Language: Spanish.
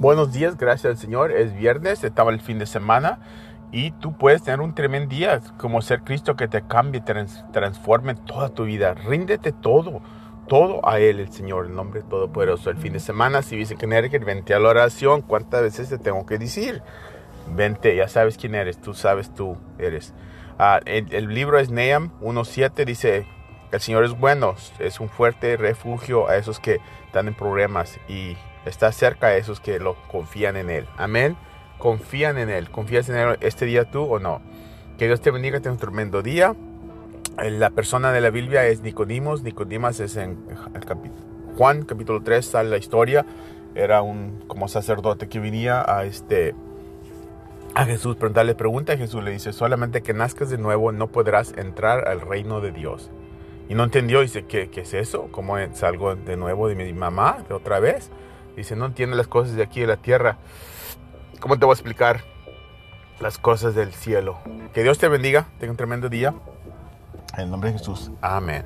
Buenos días, gracias al Señor. Es viernes, estaba el fin de semana y tú puedes tener un tremendo día como ser Cristo que te cambie, trans, transforme toda tu vida. Ríndete todo, todo a Él, el Señor, el nombre todopoderoso. El fin de semana, si dice que vente a la oración. ¿Cuántas veces te tengo que decir? Vente, ya sabes quién eres, tú sabes tú eres. Uh, el, el, libro es Neham 1.7, dice, el Señor es bueno, es un fuerte refugio a esos que están en problemas y está cerca a esos que lo confían en Él. Amén. Confían en Él. ¿Confías en Él este día tú o no? Que Dios te bendiga, tenga un tremendo día. La persona de la Biblia es Nicodimos. Nicodimos es en Juan capítulo 3, sale la historia. Era un como sacerdote que venía a este a Jesús preguntarle pregunta a Jesús le dice solamente que nazcas de nuevo no podrás entrar al reino de Dios y no entendió dice ¿qué, qué es eso? ¿cómo salgo de nuevo de mi mamá de otra vez? Dice, no entiende las cosas de aquí de la tierra. ¿Cómo te voy a explicar las cosas del cielo? Que Dios te bendiga, tenga un tremendo día. En el nombre de Jesús, amén.